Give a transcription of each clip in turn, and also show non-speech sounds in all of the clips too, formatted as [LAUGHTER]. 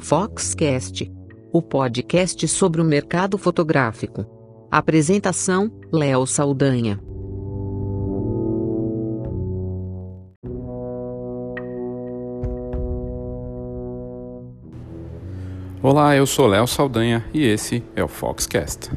Foxcast, o podcast sobre o mercado fotográfico. Apresentação: Léo Saldanha. Olá, eu sou Léo Saldanha e esse é o Foxcast.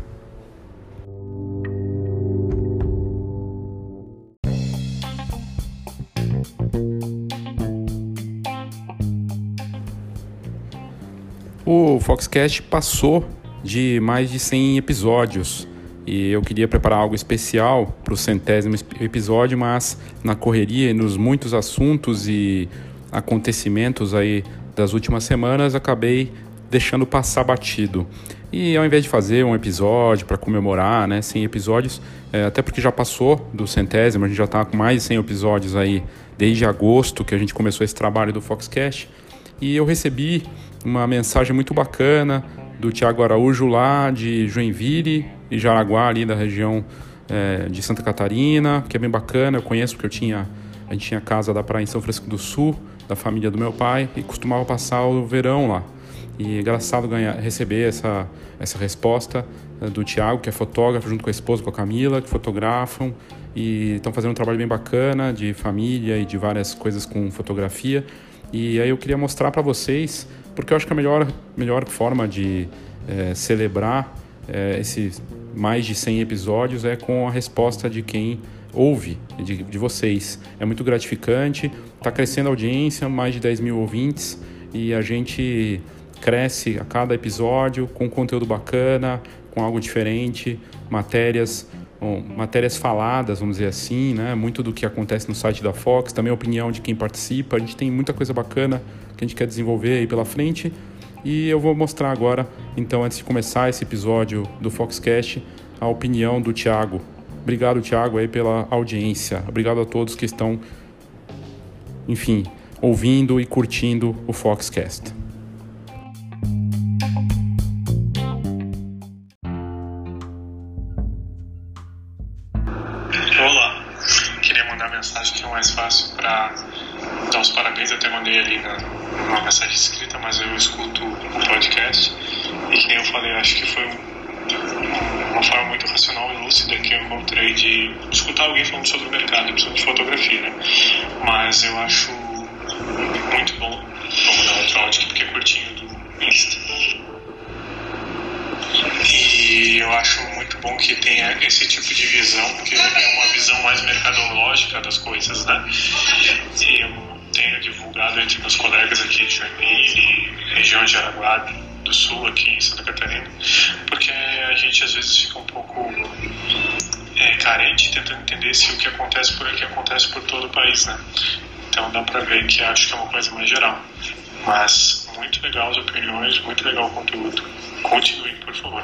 Foxcast passou de mais de 100 episódios e eu queria preparar algo especial para o centésimo episódio, mas na correria e nos muitos assuntos e acontecimentos aí das últimas semanas acabei deixando passar batido. E ao invés de fazer um episódio para comemorar, né, 100 episódios, é, até porque já passou do centésimo, a gente já está com mais de 100 episódios aí desde agosto que a gente começou esse trabalho do Foxcast. E eu recebi uma mensagem muito bacana do Tiago Araújo lá de Joinville e Jaraguá, ali da região é, de Santa Catarina, que é bem bacana. Eu conheço porque eu tinha, a gente tinha casa da praia em São Francisco do Sul, da família do meu pai, e costumava passar o verão lá. E é engraçado ganhar, receber essa, essa resposta é, do Tiago, que é fotógrafo, junto com a esposa, com a Camila, que fotografam e estão fazendo um trabalho bem bacana de família e de várias coisas com fotografia. E aí eu queria mostrar para vocês, porque eu acho que a melhor, melhor forma de é, celebrar é, esses mais de 100 episódios é com a resposta de quem ouve, de, de vocês. É muito gratificante, está crescendo a audiência, mais de 10 mil ouvintes, e a gente cresce a cada episódio com conteúdo bacana, com algo diferente, matérias bom, matérias faladas, vamos dizer assim, né? Muito do que acontece no site da Fox, também a opinião de quem participa. A gente tem muita coisa bacana que a gente quer desenvolver aí pela frente. E eu vou mostrar agora, então, antes de começar esse episódio do Foxcast, a opinião do Thiago. Obrigado, Thiago, aí pela audiência. Obrigado a todos que estão, enfim, ouvindo e curtindo o Foxcast. Mandei ali na, mensagem escrita, mas eu escuto o podcast. E que nem eu falei, acho que foi um, uma forma muito racional e lúcida que eu encontrei de escutar alguém falando sobre o mercado, de fotografia, né? Mas eu acho muito bom, como da Electronic, porque é curtinho do Insta. E eu acho muito bom que tenha esse tipo de visão, porque é uma visão mais mercadológica das coisas, né? E eu tenho divulgado entre meus colegas aqui de Joinville, região de Araguá do Sul, aqui em Santa Catarina, porque a gente às vezes fica um pouco é, carente tentando entender se o que acontece por aqui acontece por todo o país, né? Então dá pra ver que acho que é uma coisa mais geral. Mas muito legal as opiniões, muito legal o conteúdo. Continuem, por favor.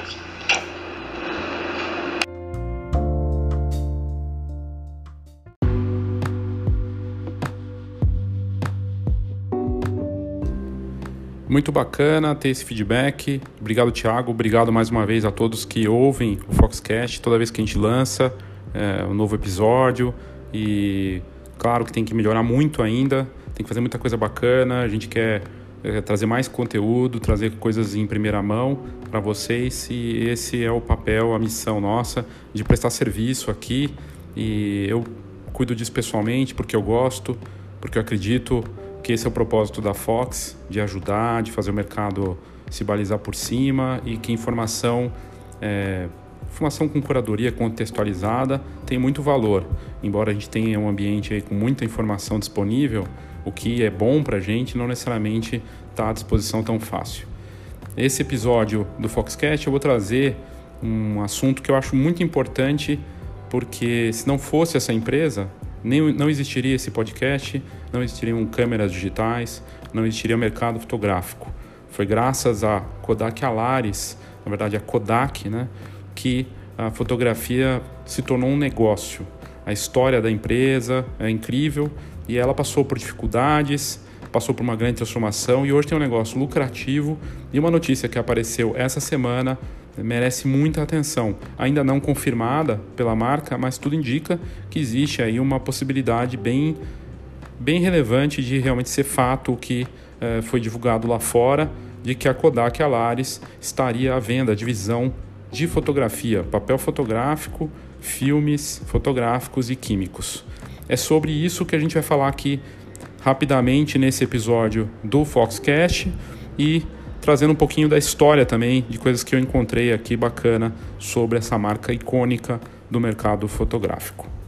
Muito bacana ter esse feedback. Obrigado, Thiago. Obrigado mais uma vez a todos que ouvem o Foxcast toda vez que a gente lança é, um novo episódio. E claro que tem que melhorar muito ainda, tem que fazer muita coisa bacana. A gente quer é, trazer mais conteúdo, trazer coisas em primeira mão para vocês. E esse é o papel, a missão nossa de prestar serviço aqui. E eu cuido disso pessoalmente porque eu gosto, porque eu acredito que esse é o propósito da Fox, de ajudar, de fazer o mercado se balizar por cima e que informação, é, informação com curadoria contextualizada tem muito valor. Embora a gente tenha um ambiente com muita informação disponível, o que é bom para a gente não necessariamente está à disposição tão fácil. Esse episódio do Foxcast eu vou trazer um assunto que eu acho muito importante, porque se não fosse essa empresa, nem, não existiria esse podcast, não existiriam câmeras digitais, não existiria mercado fotográfico. Foi graças a Kodak Alaris, na verdade a Kodak, né, que a fotografia se tornou um negócio. A história da empresa é incrível e ela passou por dificuldades, passou por uma grande transformação e hoje tem um negócio lucrativo. E uma notícia que apareceu essa semana merece muita atenção. Ainda não confirmada pela marca, mas tudo indica que existe aí uma possibilidade bem, bem relevante de realmente ser fato o que eh, foi divulgado lá fora, de que a Kodak Alaris estaria à venda divisão de fotografia, papel fotográfico, filmes fotográficos e químicos. É sobre isso que a gente vai falar aqui rapidamente nesse episódio do Foxcast e trazendo um pouquinho da história também, de coisas que eu encontrei aqui bacana sobre essa marca icônica do mercado fotográfico.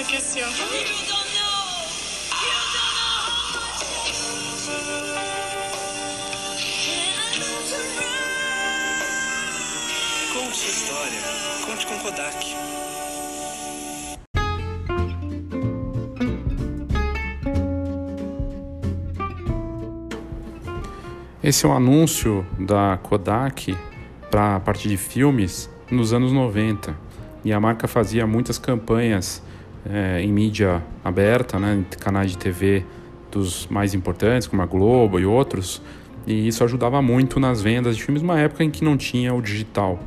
Conte sua história. Conte com Kodak. Esse é um anúncio da Kodak para a parte de filmes nos anos 90. E a marca fazia muitas campanhas é, em mídia aberta, né, canais de TV dos mais importantes, como a Globo e outros, e isso ajudava muito nas vendas de filmes, numa época em que não tinha o digital.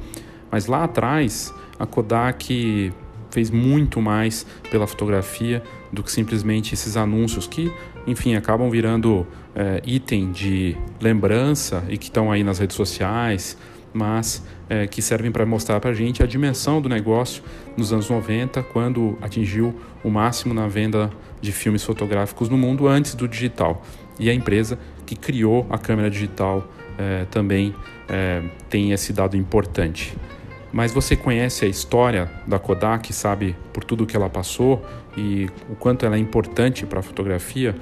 Mas lá atrás, a Kodak fez muito mais pela fotografia do que simplesmente esses anúncios que, enfim, acabam virando é, item de lembrança e que estão aí nas redes sociais, mas é, que servem para mostrar para a gente a dimensão do negócio nos anos 90, quando atingiu o máximo na venda de filmes fotográficos no mundo antes do digital. E a empresa que criou a câmera digital é, também é, tem esse dado importante. Mas você conhece a história da Kodak, sabe por tudo que ela passou e o quanto ela é importante para a fotografia?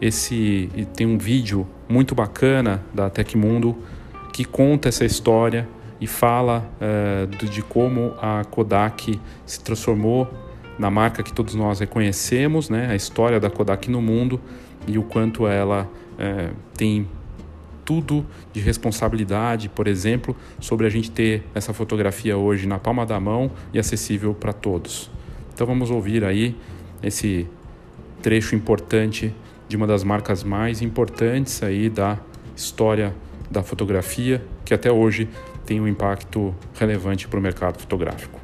Esse tem um vídeo muito bacana da Tecmundo que conta essa história e fala é, de como a Kodak se transformou na marca que todos nós reconhecemos, né? A história da Kodak no mundo e o quanto ela é, tem tudo de responsabilidade, por exemplo, sobre a gente ter essa fotografia hoje na palma da mão e acessível para todos. Então vamos ouvir aí esse trecho importante de uma das marcas mais importantes aí da história da fotografia, que até hoje tem um impacto relevante para o mercado fotográfico.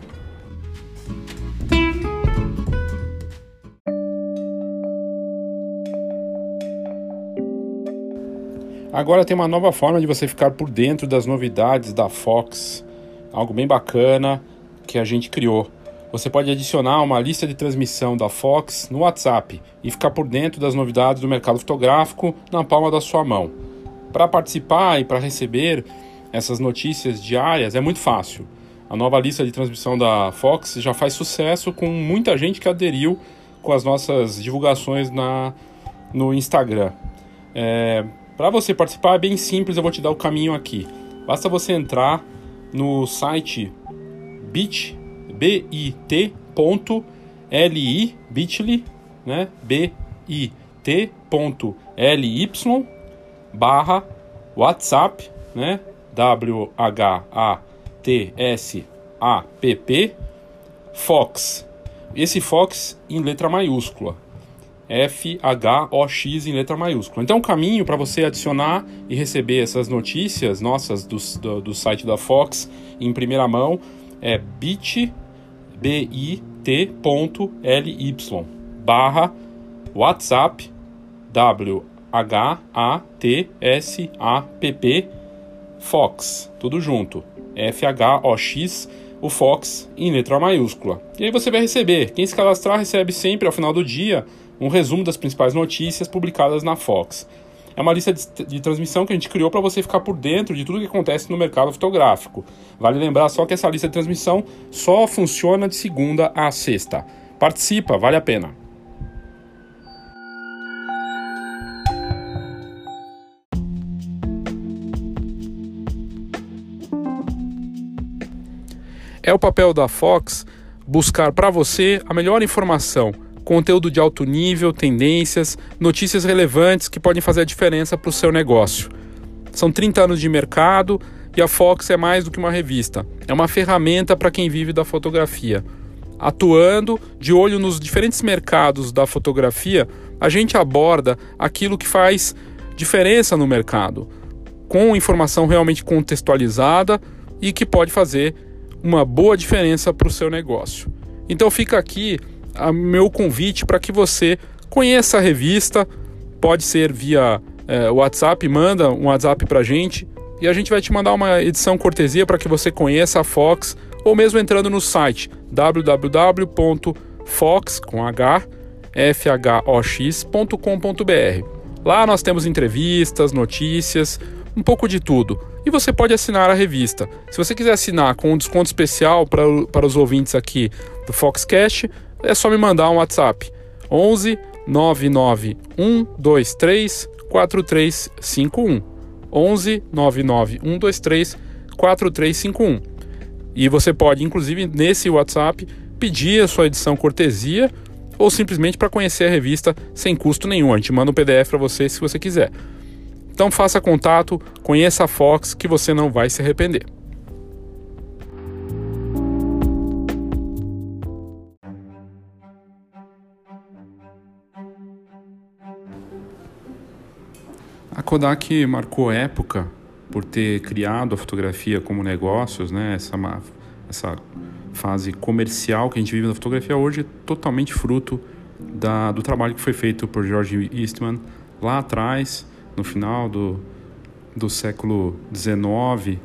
Agora tem uma nova forma de você ficar por dentro das novidades da Fox, algo bem bacana que a gente criou. Você pode adicionar uma lista de transmissão da Fox no WhatsApp e ficar por dentro das novidades do mercado fotográfico na palma da sua mão. Para participar e para receber essas notícias diárias é muito fácil. A nova lista de transmissão da Fox já faz sucesso com muita gente que aderiu com as nossas divulgações na, no Instagram. É, para você participar é bem simples, eu vou te dar o caminho aqui. Basta você entrar no site bit, bit.ly, bit.ly, né? bit.ly barra WhatsApp, né? W-H-A-T-S-A-P-P Fox. Esse Fox em letra maiúscula. F-H-O-X em letra maiúscula. Então, o caminho para você adicionar e receber essas notícias nossas do, do, do, site da Fox em primeira mão é bit, bit.ly barra WhatsApp W-H-A-T-S-A-P-P Fox, tudo junto. F-H-O-X o Fox em letra maiúscula. E aí você vai receber. Quem se cadastrar recebe sempre ao final do dia um resumo das principais notícias publicadas na Fox. É uma lista de, de transmissão que a gente criou para você ficar por dentro de tudo que acontece no mercado fotográfico. Vale lembrar só que essa lista de transmissão só funciona de segunda a sexta. Participa, vale a pena. É o papel da Fox buscar para você a melhor informação, conteúdo de alto nível, tendências, notícias relevantes que podem fazer a diferença para o seu negócio. São 30 anos de mercado e a Fox é mais do que uma revista, é uma ferramenta para quem vive da fotografia. Atuando de olho nos diferentes mercados da fotografia, a gente aborda aquilo que faz diferença no mercado, com informação realmente contextualizada e que pode fazer uma boa diferença para o seu negócio. Então fica aqui o meu convite para que você conheça a revista, pode ser via é, WhatsApp, manda um WhatsApp para a gente e a gente vai te mandar uma edição cortesia para que você conheça a Fox ou mesmo entrando no site www.fox com h fhox.com.br. Lá nós temos entrevistas, notícias, um pouco de tudo. E você pode assinar a revista. Se você quiser assinar com um desconto especial para, para os ouvintes aqui do Foxcast, é só me mandar um WhatsApp. 11 99 123 4351. 11 99 123 4351. E você pode, inclusive, nesse WhatsApp, pedir a sua edição cortesia ou simplesmente para conhecer a revista sem custo nenhum. A gente manda um PDF para você se você quiser. Então faça contato, conheça a Fox que você não vai se arrepender. A Kodak marcou época por ter criado a fotografia como negócios, né? Essa, essa fase comercial que a gente vive na fotografia hoje é totalmente fruto da, do trabalho que foi feito por George Eastman lá atrás no final do, do século XIX,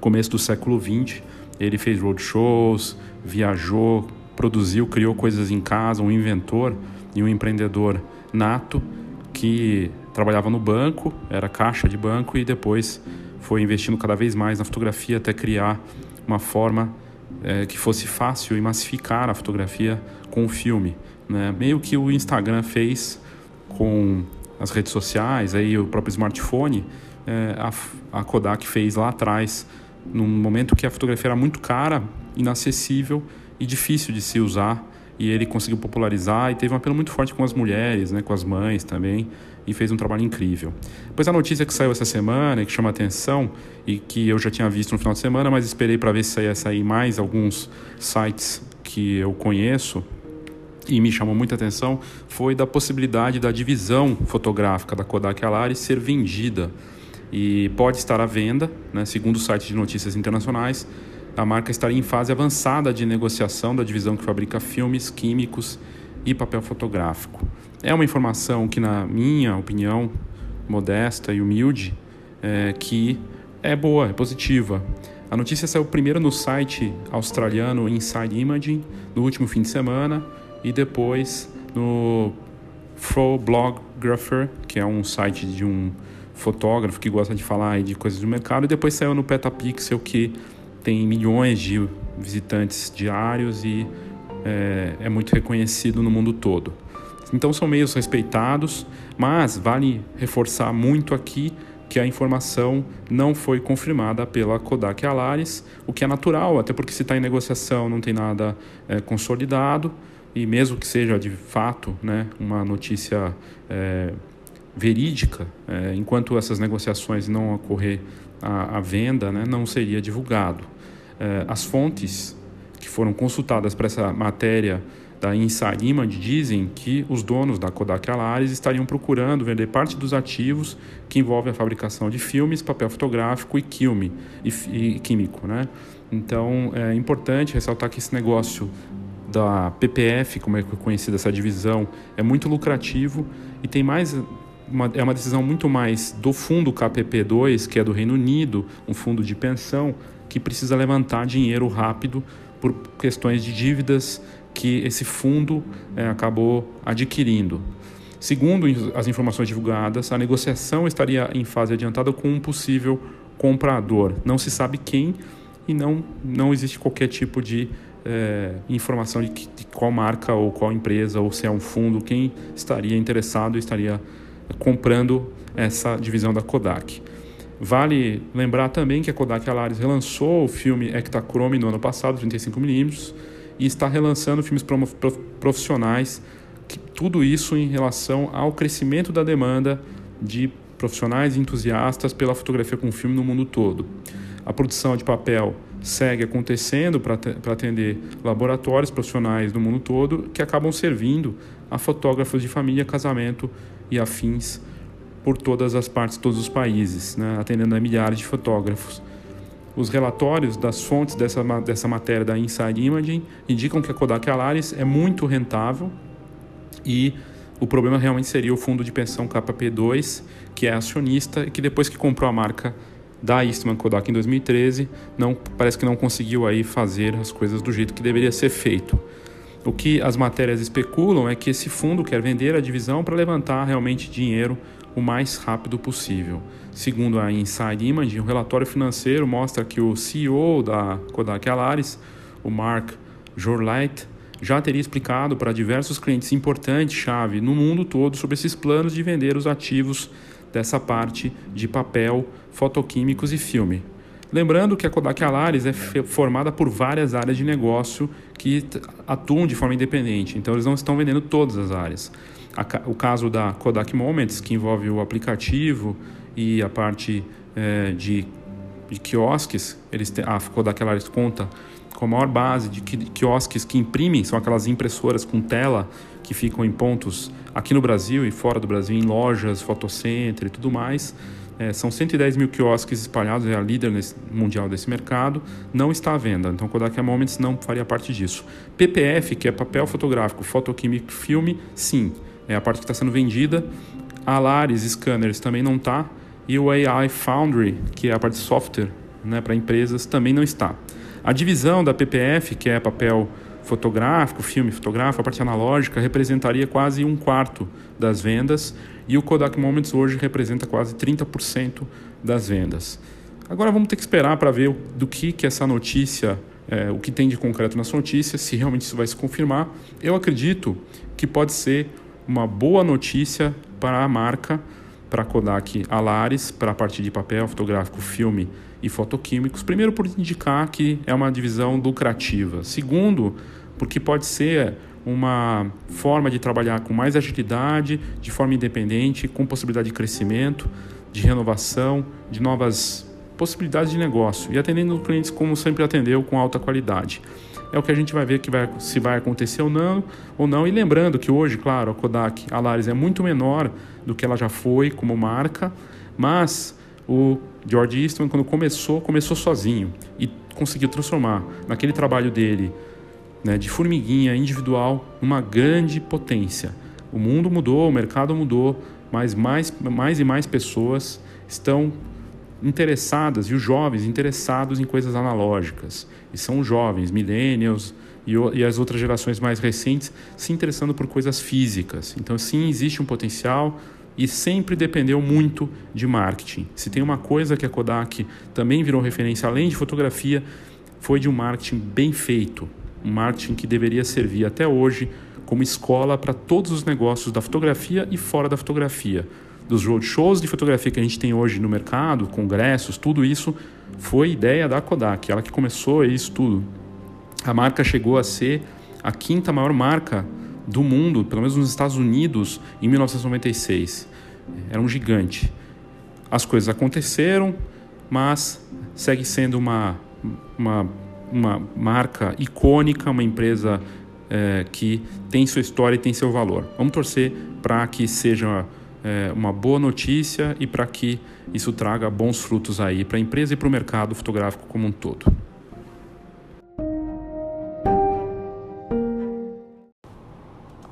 começo do século XX. Ele fez roadshows, viajou, produziu, criou coisas em casa, um inventor e um empreendedor nato que trabalhava no banco, era caixa de banco e depois foi investindo cada vez mais na fotografia até criar uma forma é, que fosse fácil e massificar a fotografia com o filme. Né? Meio que o Instagram fez com as redes sociais, aí o próprio smartphone, é, a, a Kodak fez lá atrás, num momento que a fotografia era muito cara, inacessível e difícil de se usar, e ele conseguiu popularizar e teve um apelo muito forte com as mulheres, né, com as mães também, e fez um trabalho incrível. Depois a notícia que saiu essa semana, que chama atenção e que eu já tinha visto no final de semana, mas esperei para ver se ia sair mais alguns sites que eu conheço, e me chamou muita atenção foi da possibilidade da divisão fotográfica da Kodak Alaris ser vendida e pode estar à venda, né, segundo o site de notícias internacionais. A marca estaria em fase avançada de negociação da divisão que fabrica filmes, químicos e papel fotográfico. É uma informação que, na minha opinião modesta e humilde, é, que é boa, é positiva. A notícia saiu primeiro no site australiano Inside Imaging no último fim de semana e depois no Photographer, que é um site de um fotógrafo que gosta de falar de coisas do mercado, e depois saiu no Petapixel, que tem milhões de visitantes diários e é, é muito reconhecido no mundo todo. Então são meios respeitados, mas vale reforçar muito aqui que a informação não foi confirmada pela Kodak Alaris, o que é natural, até porque se está em negociação não tem nada é, consolidado e mesmo que seja de fato né, uma notícia é, verídica, é, enquanto essas negociações não ocorrer a, a venda, né, não seria divulgado. É, as fontes que foram consultadas para essa matéria da Inside Image dizem que os donos da Kodak Alaris estariam procurando vender parte dos ativos que envolvem a fabricação de filmes, papel fotográfico e, e, e químico. Né? Então é importante ressaltar que esse negócio da PPF, como é conhecida essa divisão, é muito lucrativo e tem mais uma, é uma decisão muito mais do fundo KPP2, que é do Reino Unido, um fundo de pensão que precisa levantar dinheiro rápido por questões de dívidas que esse fundo é, acabou adquirindo. Segundo as informações divulgadas, a negociação estaria em fase adiantada com um possível comprador. Não se sabe quem e não, não existe qualquer tipo de é, informação de, que, de, qual marca ou qual empresa ou se é um fundo, quem estaria interessado estaria comprando essa divisão da Kodak. Vale lembrar também que a Kodak Alaris relançou o filme Ektachrome no ano passado, 35mm, e está relançando filmes profissionais, que, tudo isso em relação ao crescimento da demanda de profissionais e entusiastas pela fotografia com filme no mundo todo. A produção de papel segue acontecendo para atender laboratórios profissionais do mundo todo que acabam servindo a fotógrafos de família, casamento e afins por todas as partes, todos os países, né, atendendo a milhares de fotógrafos. Os relatórios das fontes dessa, dessa matéria da Inside Imaging indicam que a Kodak Alaris é muito rentável e o problema realmente seria o fundo de pensão KP2, que é acionista e que depois que comprou a marca da Eastman Kodak em 2013, não, parece que não conseguiu aí fazer as coisas do jeito que deveria ser feito. O que as matérias especulam é que esse fundo quer vender a divisão para levantar realmente dinheiro o mais rápido possível. Segundo a Inside Image, o relatório financeiro mostra que o CEO da Kodak Alaris, o Mark Jorleit, já teria explicado para diversos clientes importantes chave no mundo todo sobre esses planos de vender os ativos dessa parte de papel, fotoquímicos e filme. Lembrando que a Kodak Alaris é formada por várias áreas de negócio que atuam de forma independente, então eles não estão vendendo todas as áreas. O caso da Kodak Moments, que envolve o aplicativo e a parte é, de, de quiosques, eles a Kodak Alaris conta com a maior base de quiosques que imprimem, são aquelas impressoras com tela que ficam em pontos aqui no Brasil e fora do Brasil, em lojas, fotocenter e tudo mais. É, são 110 mil quiosques espalhados, é a líder nesse, mundial desse mercado, não está à venda. Então, Kodak Moments não faria parte disso. PPF, que é papel fotográfico, fotoquímico, filme, sim, é a parte que está sendo vendida. Alaris Scanners também não está. E o AI Foundry, que é a parte de software né, para empresas, também não está. A divisão da PPF, que é papel fotográfico, filme fotográfico, a parte analógica, representaria quase um quarto das vendas e o Kodak Moments hoje representa quase 30% das vendas. Agora vamos ter que esperar para ver do que, que essa notícia, é, o que tem de concreto nessa notícia, se realmente isso vai se confirmar. Eu acredito que pode ser uma boa notícia para a marca, para a Kodak Alaris, para a parte de papel, fotográfico, filme e fotoquímicos. Primeiro, por indicar que é uma divisão lucrativa. Segundo, porque pode ser uma forma de trabalhar com mais agilidade, de forma independente, com possibilidade de crescimento, de renovação, de novas possibilidades de negócio e atendendo clientes como sempre atendeu, com alta qualidade. É o que a gente vai ver que vai, se vai acontecer ou não, ou não. E lembrando que hoje, claro, a Kodak Alaris é muito menor do que ela já foi como marca, mas o George Eastman, quando começou, começou sozinho e conseguiu transformar naquele trabalho dele né, de formiguinha individual uma grande potência. O mundo mudou, o mercado mudou, mas mais, mais e mais pessoas estão interessadas e os jovens interessados em coisas analógicas. E são os jovens, millennials e, e as outras gerações mais recentes se interessando por coisas físicas. Então, sim, existe um potencial, e sempre dependeu muito de marketing. Se tem uma coisa que a Kodak também virou referência, além de fotografia, foi de um marketing bem feito, um marketing que deveria servir até hoje como escola para todos os negócios da fotografia e fora da fotografia. Dos roadshows de fotografia que a gente tem hoje no mercado, congressos, tudo isso foi ideia da Kodak, ela que começou isso tudo. A marca chegou a ser a quinta maior marca do mundo, pelo menos nos Estados Unidos, em 1996. Era um gigante. As coisas aconteceram, mas segue sendo uma, uma, uma marca icônica, uma empresa é, que tem sua história e tem seu valor. Vamos torcer para que seja é, uma boa notícia e para que isso traga bons frutos aí para a empresa e para o mercado fotográfico como um todo.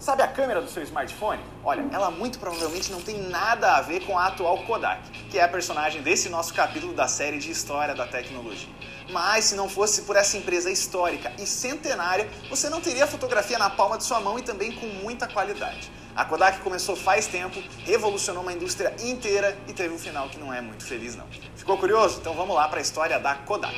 Sabe a câmera do seu smartphone? Olha, ela muito provavelmente não tem nada a ver com a atual Kodak, que é a personagem desse nosso capítulo da série de História da Tecnologia. Mas se não fosse por essa empresa histórica e centenária, você não teria fotografia na palma de sua mão e também com muita qualidade. A Kodak começou faz tempo, revolucionou uma indústria inteira e teve um final que não é muito feliz não. Ficou curioso? Então vamos lá para a história da Kodak.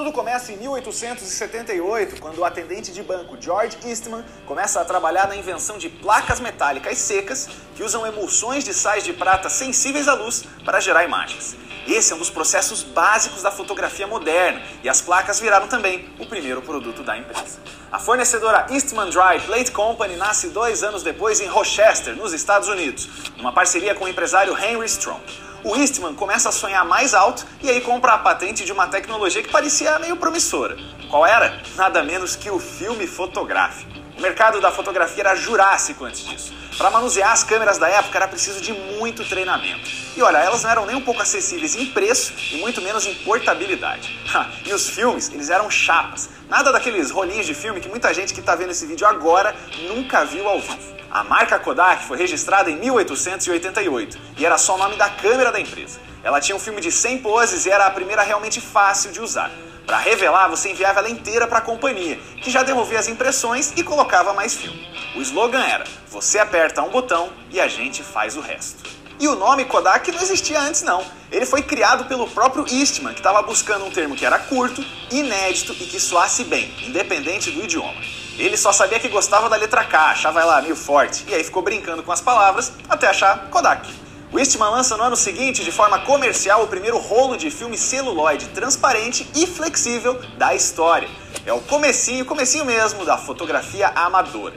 Tudo começa em 1878, quando o atendente de banco George Eastman começa a trabalhar na invenção de placas metálicas secas que usam emulsões de sais de prata sensíveis à luz para gerar imagens. Esse é um dos processos básicos da fotografia moderna e as placas viraram também o primeiro produto da empresa. A fornecedora Eastman Dry Plate Company nasce dois anos depois em Rochester, nos Estados Unidos, numa parceria com o empresário Henry Strong o Eastman começa a sonhar mais alto e aí compra a patente de uma tecnologia que parecia meio promissora. Qual era? Nada menos que o filme fotográfico. O mercado da fotografia era jurássico antes disso. Para manusear as câmeras da época era preciso de muito treinamento. E olha, elas não eram nem um pouco acessíveis em preço e muito menos em portabilidade. [LAUGHS] e os filmes, eles eram chapas. Nada daqueles rolinhos de filme que muita gente que está vendo esse vídeo agora nunca viu ao vivo. A marca Kodak foi registrada em 1888 e era só o nome da câmera da empresa. Ela tinha um filme de 100 poses e era a primeira realmente fácil de usar. Para revelar, você enviava ela inteira para a companhia, que já devolvia as impressões e colocava mais filme. O slogan era: você aperta um botão e a gente faz o resto. E o nome Kodak não existia antes não. Ele foi criado pelo próprio Eastman, que estava buscando um termo que era curto, inédito e que soasse bem, independente do idioma. Ele só sabia que gostava da letra K, achava ela meio forte, e aí ficou brincando com as palavras até achar Kodak. O Eastman lança no ano seguinte, de forma comercial, o primeiro rolo de filme celuloide transparente e flexível da história. É o comecinho, comecinho mesmo, da fotografia amadora.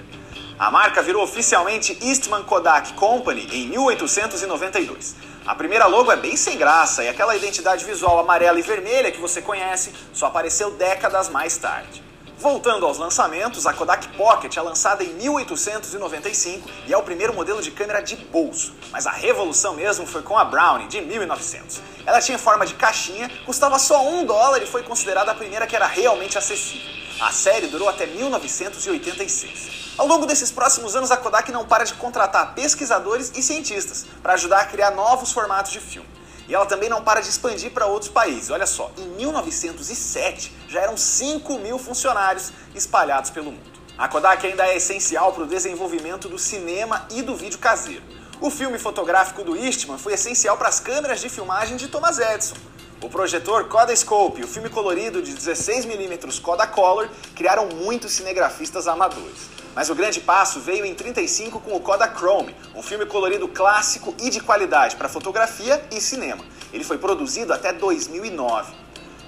A marca virou oficialmente Eastman Kodak Company em 1892. A primeira logo é bem sem graça e aquela identidade visual amarela e vermelha que você conhece só apareceu décadas mais tarde. Voltando aos lançamentos, a Kodak Pocket é lançada em 1895 e é o primeiro modelo de câmera de bolso. Mas a revolução mesmo foi com a Brownie, de 1900. Ela tinha forma de caixinha, custava só um dólar e foi considerada a primeira que era realmente acessível. A série durou até 1986. Ao longo desses próximos anos, a Kodak não para de contratar pesquisadores e cientistas para ajudar a criar novos formatos de filme. E ela também não para de expandir para outros países. Olha só, em 1907 já eram 5 mil funcionários espalhados pelo mundo. A Kodak ainda é essencial para o desenvolvimento do cinema e do vídeo caseiro. O filme fotográfico do Eastman foi essencial para as câmeras de filmagem de Thomas Edison. O projetor Kodascope e o filme colorido de 16mm Kodacolor criaram muitos cinegrafistas amadores. Mas o grande passo veio em 35 com o Kodachrome, um filme colorido clássico e de qualidade para fotografia e cinema. Ele foi produzido até 2009.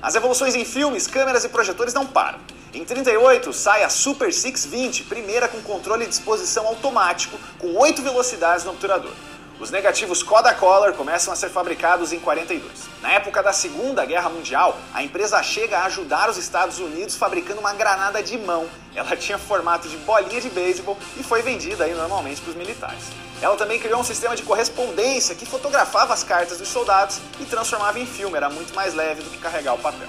As evoluções em filmes, câmeras e projetores não param. Em 38 sai a Super 620, primeira com controle de exposição automático, com 8 velocidades no obturador. Os negativos Kodacolor começam a ser fabricados em 42. Na época da Segunda Guerra Mundial, a empresa chega a ajudar os Estados Unidos fabricando uma granada de mão. Ela [LAUGHS] tinha formato de bolinha de beisebol e foi vendida aí normalmente para os militares. Ela também criou um sistema de correspondência que fotografava as cartas dos soldados e transformava em filme, era muito mais leve do que carregar o papel.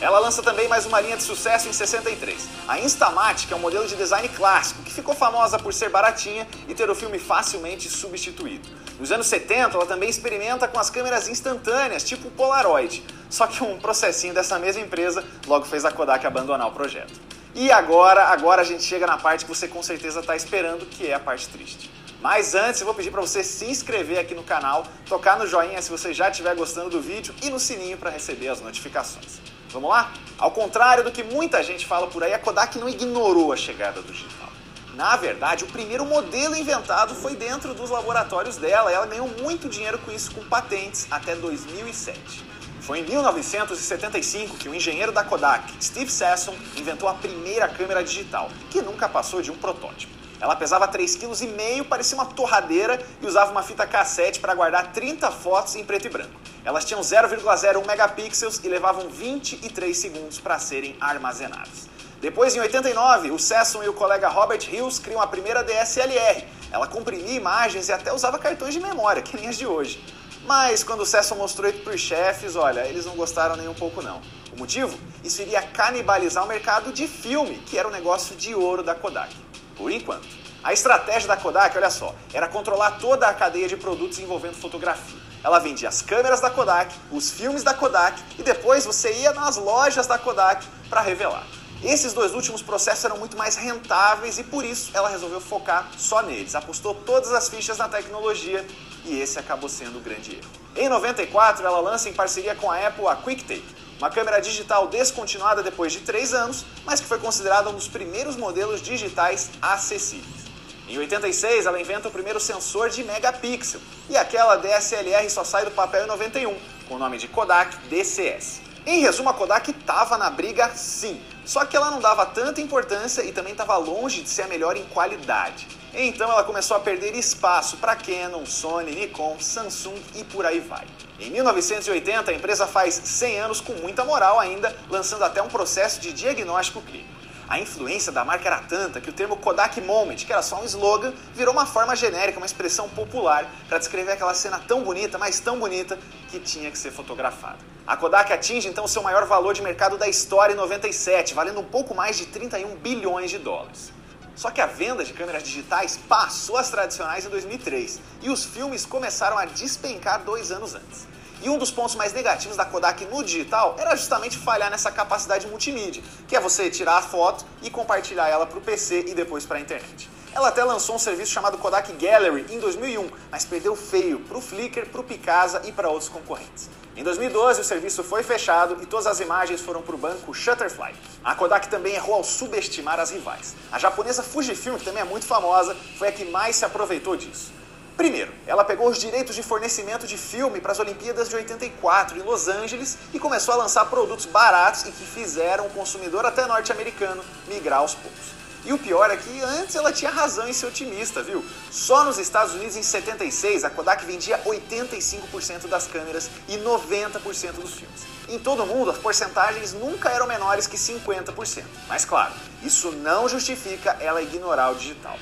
Ela lança também mais uma linha de sucesso em 63. A Instamatic é um modelo de design clássico que ficou famosa por ser baratinha e ter o filme facilmente substituído. Nos anos 70, ela também experimenta com as câmeras instantâneas, tipo Polaroid. Só que um processinho dessa mesma empresa logo fez a Kodak abandonar o projeto. E agora, agora a gente chega na parte que você com certeza está esperando, que é a parte triste. Mas antes eu vou pedir para você se inscrever aqui no canal, tocar no joinha se você já estiver gostando do vídeo e no sininho para receber as notificações. Vamos lá? Ao contrário do que muita gente fala por aí, a Kodak não ignorou a chegada do digital. Na verdade, o primeiro modelo inventado foi dentro dos laboratórios dela ela ganhou muito dinheiro com isso com patentes até 2007. Foi em 1975 que o engenheiro da Kodak, Steve Sasson, inventou a primeira câmera digital, que nunca passou de um protótipo. Ela pesava 3,5 kg, parecia uma torradeira e usava uma fita cassete para guardar 30 fotos em preto e branco. Elas tinham 0,01 megapixels e levavam 23 segundos para serem armazenadas. Depois, em 89, o Sesson e o colega Robert Hills criam a primeira DSLR. Ela comprimia imagens e até usava cartões de memória, [LAUGHS] que nem as de hoje. Mas quando o Sesson mostrou isso para os chefes, olha, eles não gostaram nem um pouco não. O motivo? Isso iria canibalizar o mercado de filme, que era o negócio de ouro da Kodak por enquanto. A estratégia da Kodak, olha só, era controlar toda a cadeia de produtos envolvendo fotografia. Ela vendia as câmeras da Kodak, os filmes da Kodak e depois você ia nas lojas da Kodak para revelar. Esses dois últimos processos eram muito mais rentáveis e por isso ela resolveu focar só neles. Apostou todas as fichas na tecnologia e esse acabou sendo o grande erro. Em 94, ela lança em parceria com a Apple a QuickTake, uma câmera digital descontinuada depois de três anos, mas que foi considerada um dos primeiros modelos digitais acessíveis. Em 86, ela inventa o primeiro sensor de megapixel, e aquela DSLR só sai do papel em 91, com o nome de Kodak DCS. Em resumo, a Kodak estava na briga sim, só que ela não dava tanta importância e também estava longe de ser a melhor em qualidade. Então ela começou a perder espaço para Canon, Sony, Nikon, Samsung e por aí vai. Em 1980, a empresa faz 100 anos com muita moral ainda, lançando até um processo de diagnóstico clínico. A influência da marca era tanta que o termo Kodak Moment, que era só um slogan, virou uma forma genérica, uma expressão popular para descrever aquela cena tão bonita, mas tão bonita, que tinha que ser fotografada. A Kodak atinge então o seu maior valor de mercado da história em 97, valendo um pouco mais de 31 bilhões de dólares. Só que a venda de câmeras digitais passou as tradicionais em 2003 e os filmes começaram a despencar dois anos antes. E um dos pontos mais negativos da Kodak no digital era justamente falhar nessa capacidade multimídia, que é você tirar a foto e compartilhar ela para o PC e depois para a internet. Ela até lançou um serviço chamado Kodak Gallery em 2001, mas perdeu feio para o Flickr, para o Picasa e para outros concorrentes. Em 2012, o serviço foi fechado e todas as imagens foram para o banco Shutterfly. A Kodak também errou ao subestimar as rivais. A japonesa Fujifilm, que também é muito famosa, foi a que mais se aproveitou disso. Primeiro, ela pegou os direitos de fornecimento de filme para as Olimpíadas de 84 em Los Angeles e começou a lançar produtos baratos e que fizeram o consumidor até norte-americano migrar aos poucos. E o pior é que antes ela tinha razão em ser otimista, viu? Só nos Estados Unidos em 76 a Kodak vendia 85% das câmeras e 90% dos filmes. Em todo o mundo as porcentagens nunca eram menores que 50%. Mas claro, isso não justifica ela ignorar o digital.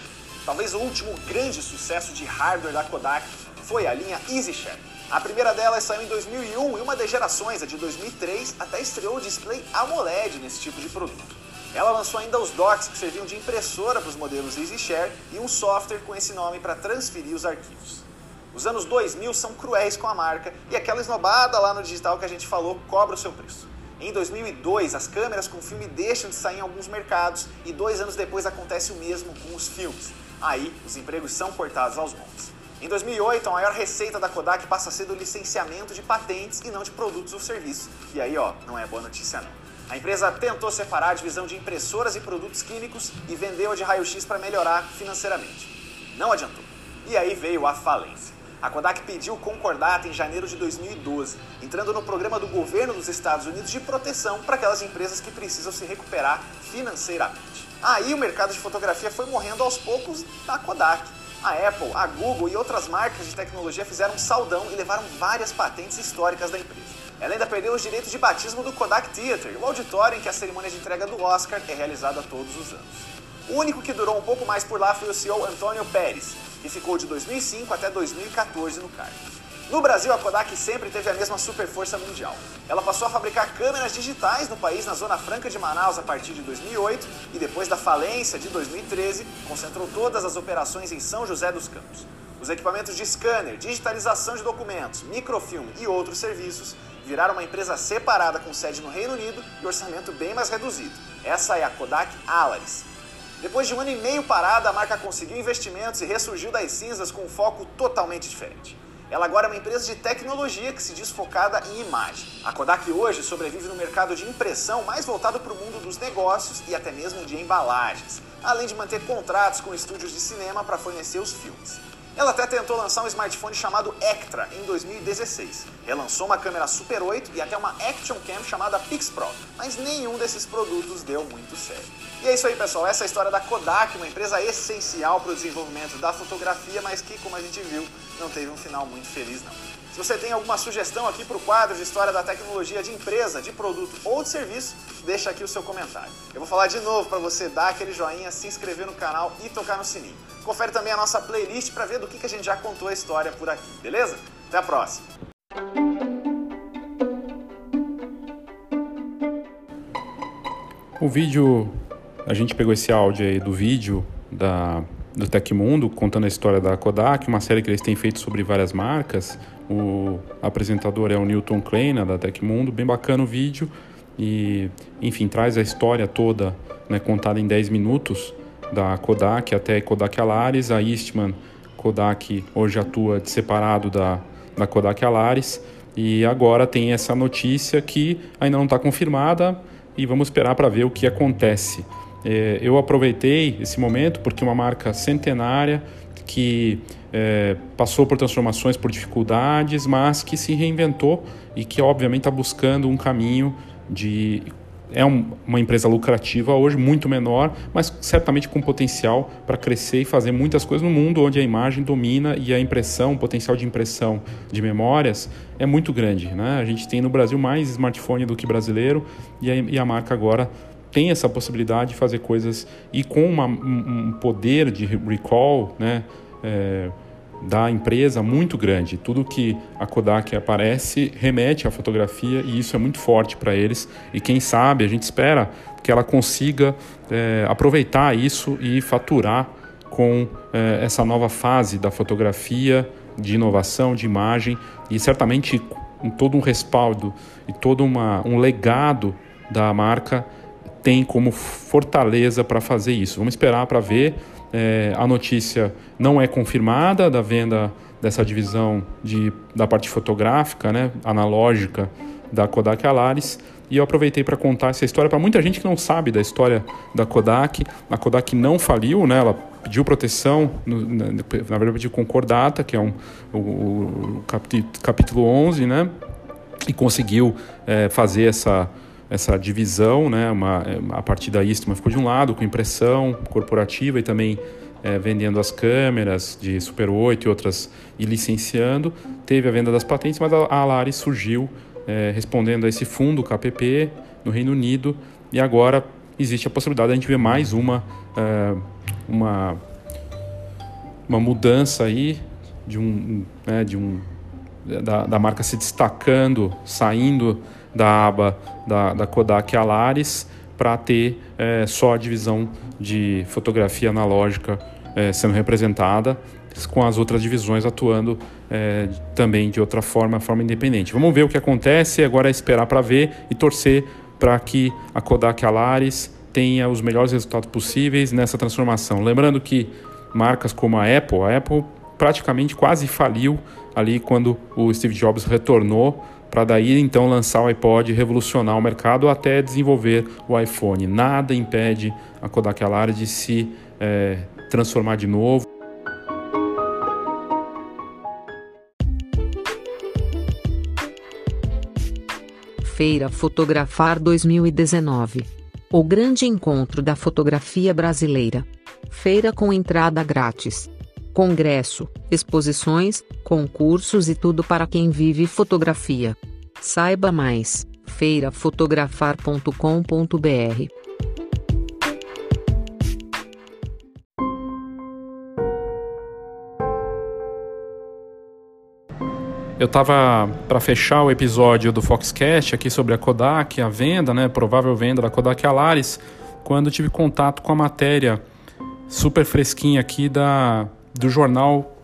Talvez o último grande sucesso de hardware da Kodak foi a linha EasyShare. A primeira delas saiu em 2001 e uma das gerações, a de 2003, até estreou o display AMOLED nesse tipo de produto. Ela lançou ainda os docks que serviam de impressora para os modelos EasyShare e um software com esse nome para transferir os arquivos. Os anos 2000 são cruéis com a marca e aquela esnobada lá no digital que a gente falou cobra o seu preço. Em 2002, as câmeras com filme deixam de sair em alguns mercados e dois anos depois acontece o mesmo com os filmes. Aí, os empregos são cortados aos montes. Em 2008, a maior receita da Kodak passa a ser do licenciamento de patentes e não de produtos ou serviços. E aí, ó, não é boa notícia não. A empresa tentou separar a divisão de impressoras e produtos químicos e vendeu a de raio-x para melhorar financeiramente. Não adiantou. E aí veio a falência. A Kodak pediu concordata em janeiro de 2012, entrando no programa do governo dos Estados Unidos de proteção para aquelas empresas que precisam se recuperar financeiramente. Aí o mercado de fotografia foi morrendo aos poucos da Kodak. A Apple, a Google e outras marcas de tecnologia fizeram um saldão e levaram várias patentes históricas da empresa. Ela ainda perdeu os direitos de batismo do Kodak Theater, o auditório em que a cerimônia de entrega do Oscar é realizada todos os anos. O único que durou um pouco mais por lá foi o CEO Antônio Pérez, que ficou de 2005 até 2014 no cargo. No Brasil, a Kodak sempre teve a mesma super força mundial. Ela passou a fabricar câmeras digitais no país na Zona Franca de Manaus a partir de 2008 e depois da falência de 2013, concentrou todas as operações em São José dos Campos. Os equipamentos de scanner, digitalização de documentos, microfilme e outros serviços viraram uma empresa separada com sede no Reino Unido e orçamento bem mais reduzido. Essa é a Kodak Alaris. Depois de um ano e meio parada, a marca conseguiu investimentos e ressurgiu das cinzas com um foco totalmente diferente. Ela agora é uma empresa de tecnologia que se diz focada em imagem. A Kodak hoje sobrevive no mercado de impressão mais voltado para o mundo dos negócios e até mesmo de embalagens, além de manter contratos com estúdios de cinema para fornecer os filmes. Ela até tentou lançar um smartphone chamado Ectra em 2016. Relançou uma câmera Super 8 e até uma Action Cam chamada Pix Pro, mas nenhum desses produtos deu muito certo. E é isso aí, pessoal. Essa é a história da Kodak, uma empresa essencial para o desenvolvimento da fotografia, mas que, como a gente viu, não teve um final muito feliz, não. Se você tem alguma sugestão aqui para o quadro de história da tecnologia de empresa, de produto ou de serviço, deixa aqui o seu comentário. Eu vou falar de novo para você dar aquele joinha, se inscrever no canal e tocar no sininho. Confere também a nossa playlist para ver do que, que a gente já contou a história por aqui, beleza? Até a próxima! O vídeo, a gente pegou esse áudio aí do vídeo da, do Tecmundo contando a história da Kodak, uma série que eles têm feito sobre várias marcas. O apresentador é o Newton Kleina da Tecmundo, bem bacana o vídeo e, enfim, traz a história toda né, contada em 10 minutos da Kodak até Kodak Alaris. A Eastman Kodak hoje atua separado da, da Kodak Alaris E agora tem essa notícia que ainda não está confirmada e vamos esperar para ver o que acontece. É, eu aproveitei esse momento porque uma marca centenária que é, passou por transformações, por dificuldades, mas que se reinventou e que obviamente está buscando um caminho de é um, uma empresa lucrativa hoje, muito menor, mas certamente com potencial para crescer e fazer muitas coisas no mundo onde a imagem domina e a impressão, o potencial de impressão de memórias é muito grande. Né? A gente tem no Brasil mais smartphone do que brasileiro e a, e a marca agora tem essa possibilidade de fazer coisas e com uma, um, poder de recall, né? É, da empresa muito grande. Tudo que a Kodak aparece remete à fotografia e isso é muito forte para eles. E quem sabe, a gente espera que ela consiga é, aproveitar isso e faturar com é, essa nova fase da fotografia, de inovação, de imagem e certamente com todo um respaldo e todo uma, um legado da marca tem como fortaleza para fazer isso. Vamos esperar para ver é, a notícia não é confirmada da venda dessa divisão de, da parte fotográfica, né, analógica da Kodak Alaris. E eu aproveitei para contar essa história para muita gente que não sabe da história da Kodak. A Kodak não faliu, né? Ela pediu proteção, no, na, na, verdade pediu concordata, que é um, o, o capítulo 11, né? E conseguiu é, fazer essa essa divisão, né, uma, a partir da Istma ficou de um lado com impressão corporativa e também é, vendendo as câmeras de Super 8 e outras e licenciando. Teve a venda das patentes, mas a Alaris surgiu é, respondendo a esse fundo KPP no Reino Unido e agora existe a possibilidade de a gente ver mais uma é, uma uma mudança aí de um né, de um da, da marca se destacando, saindo da aba da, da Kodak Alaris para ter é, só a divisão de fotografia analógica é, sendo representada, com as outras divisões atuando é, também de outra forma, forma independente. Vamos ver o que acontece, agora é esperar para ver e torcer para que a Kodak Alaris tenha os melhores resultados possíveis nessa transformação. Lembrando que marcas como a Apple, a Apple praticamente quase faliu ali quando o Steve Jobs retornou para daí então lançar o iPod, revolucionar o mercado até desenvolver o iPhone. Nada impede a Kodak Alaris de se é, transformar de novo. Feira Fotografar 2019 O grande encontro da fotografia brasileira. Feira com entrada grátis congresso, exposições, concursos e tudo para quem vive fotografia. Saiba mais: feirafotografar.com.br. Eu estava para fechar o episódio do Foxcast aqui sobre a Kodak, a venda, né, provável venda da Kodak Alaris, quando tive contato com a matéria super fresquinha aqui da do jornal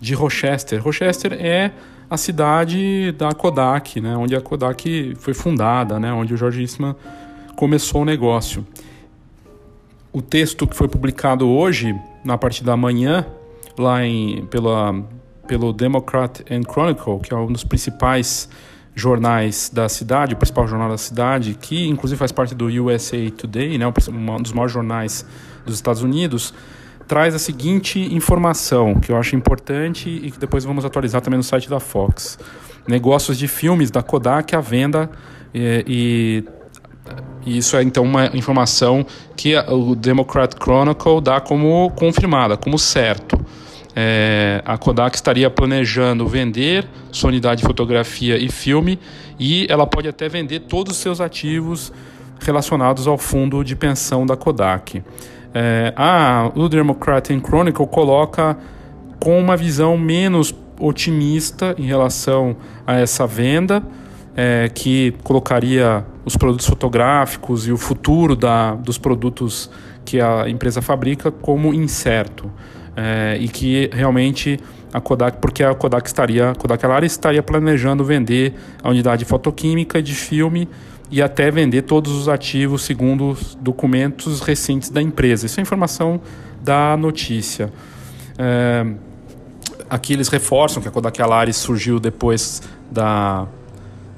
de Rochester. Rochester é a cidade da Kodak, né, onde a Kodak foi fundada, né, onde o George Eastman começou o negócio. O texto que foi publicado hoje, na parte da manhã, lá em, pela, pelo Democrat and Chronicle, que é um dos principais jornais da cidade, o principal jornal da cidade, que inclusive faz parte do USA Today, né, um dos maiores jornais dos Estados Unidos, traz a seguinte informação que eu acho importante e que depois vamos atualizar também no site da Fox. Negócios de filmes da Kodak à venda e, e isso é então uma informação que o Democrat Chronicle dá como confirmada, como certo. É, a Kodak estaria planejando vender sua unidade de fotografia e filme e ela pode até vender todos os seus ativos relacionados ao fundo de pensão da Kodak. É, a, o Democratic Chronicle coloca com uma visão menos otimista em relação a essa venda, é, que colocaria os produtos fotográficos e o futuro da, dos produtos que a empresa fabrica como incerto. É, e que realmente a Kodak, porque a Kodak estaria, a Kodak Alaris estaria planejando vender a unidade fotoquímica de filme e até vender todos os ativos segundo os documentos recentes da empresa. Isso é informação da notícia. É, aqui eles reforçam que a Kodak Alaris surgiu depois da,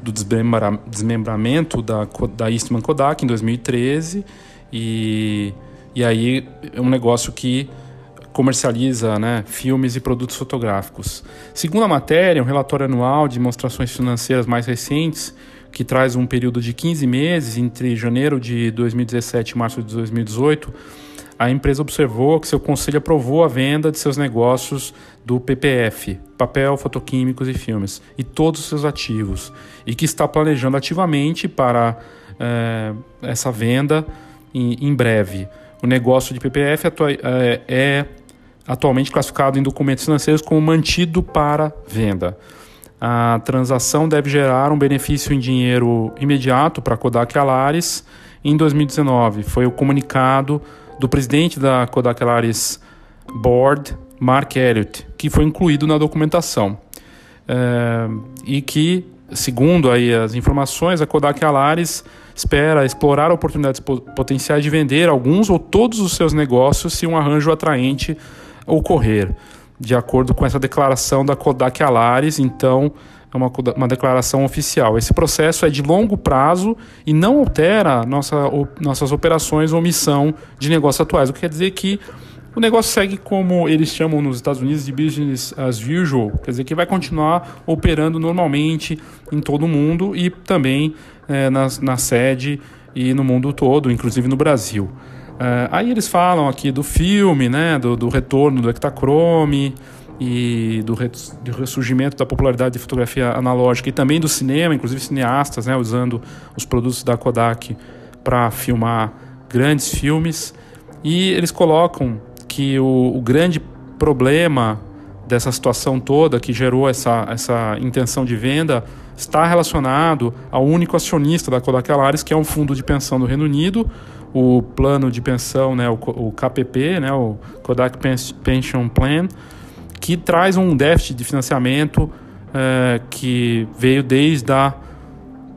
do desmembra, desmembramento da, da Eastman Kodak em 2013 e, e aí é um negócio que comercializa né, filmes e produtos fotográficos. Segundo a matéria, um relatório anual de demonstrações financeiras mais recentes, que traz um período de 15 meses entre janeiro de 2017 e março de 2018, a empresa observou que seu conselho aprovou a venda de seus negócios do PPF, papel, fotoquímicos e filmes, e todos os seus ativos, e que está planejando ativamente para é, essa venda em, em, breve. O negócio de PPF é, é atualmente classificado em documentos financeiros como mantido para venda. A transação deve gerar um benefício em dinheiro imediato para Kodak Alaris em 2019. Foi o comunicado do presidente da Kodak Alaris Board, Mark Elliott, que foi incluído na documentação. É, e que, segundo aí as informações, a Kodak Alaris espera explorar oportunidades potenciais de vender alguns ou todos os seus negócios se um arranjo atraente ocorrer, de acordo com essa declaração da Kodak Alaris, então é uma, uma declaração oficial. Esse processo é de longo prazo e não altera nossa, o, nossas operações ou missão de negócio atuais, o que quer dizer que o negócio segue como eles chamam nos Estados Unidos de business as usual, quer dizer que vai continuar operando normalmente em todo o mundo e também é, na, na sede e no mundo todo, inclusive no Brasil. É, aí eles falam aqui do filme, né, do, do retorno do Ektachrome e do, re, do, ressurgimento da popularidade de fotografia analógica e também do cinema, inclusive cineastas, né, usando os produtos da Kodak para filmar grandes filmes. E eles colocam que o, o, grande problema dessa situação toda que gerou essa, essa intenção de venda está relacionado ao único acionista da Kodak Alaris, que é um fundo de pensão do Reino Unido, o plano de pensão, né, o, KPP, né, o Kodak Pension Plan, que traz um déficit de financiamento é, que veio desde a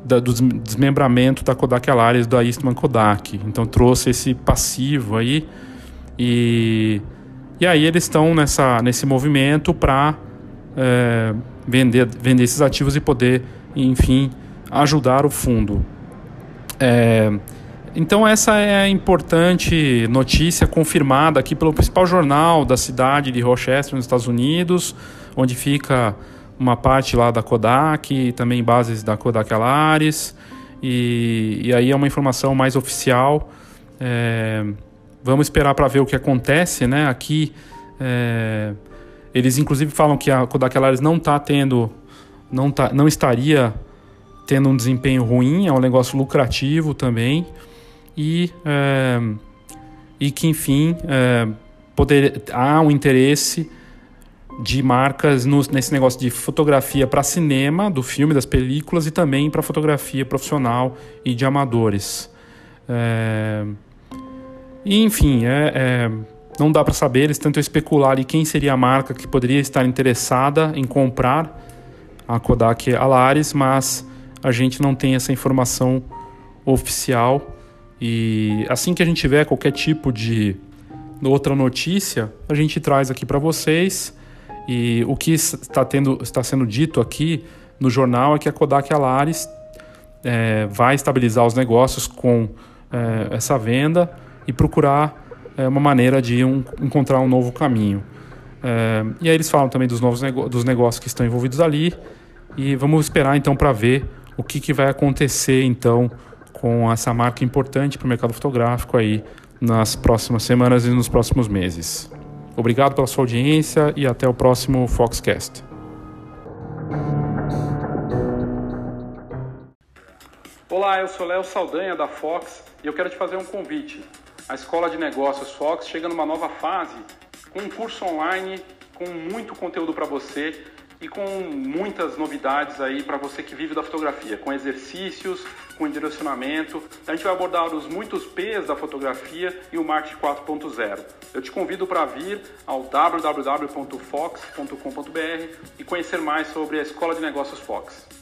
da, do desmembramento da Kodak Alaris da Eastman Kodak. Então trouxe esse passivo aí e, e aí eles estão nessa, nesse movimento para é, vender, vender esses ativos e poder, enfim, ajudar o fundo. É, então essa é a importante notícia confirmada aqui pelo principal jornal da cidade de Rochester, nos Estados Unidos, onde fica uma parte lá da Kodak também bases da Kodak Alaris. E, e aí é uma informação mais oficial. É, vamos esperar para ver o que acontece, né? Aqui é, eles inclusive falam que a Kodak Alaris não está tendo, não, tá, não estaria tendo um desempenho ruim, é um negócio lucrativo também e, é, e que, enfim, é, poder, há um interesse de marcas no, nesse negócio de fotografia para cinema, do filme, das películas e também para fotografia profissional e de amadores. É, e, enfim, é, é, não dá para saber, eles tentam especular ali quem seria a marca que poderia estar interessada em comprar a Kodak Alaris, mas a gente não tem essa informação oficial. E assim que a gente tiver qualquer tipo de outra notícia, a gente traz aqui para vocês. E o que está, tendo, está sendo dito aqui no jornal é que a Kodak Alaris é, vai estabilizar os negócios com é, essa venda e procurar é, uma maneira de um, encontrar um novo caminho. É, e aí eles falam também dos novos nego dos negócios que estão envolvidos ali e vamos esperar então para ver o que, que vai acontecer então com essa marca importante para o mercado fotográfico aí nas próximas semanas e nos próximos meses. Obrigado pela sua audiência e até o próximo Foxcast. Olá, eu sou Léo Saldanha da Fox e eu quero te fazer um convite. A Escola de Negócios Fox chega numa nova fase com um curso online com muito conteúdo para você e com muitas novidades aí para você que vive da fotografia, com exercícios, com direcionamento. A gente vai abordar os muitos P's da fotografia e o marketing 4.0. Eu te convido para vir ao www.fox.com.br e conhecer mais sobre a Escola de Negócios Fox.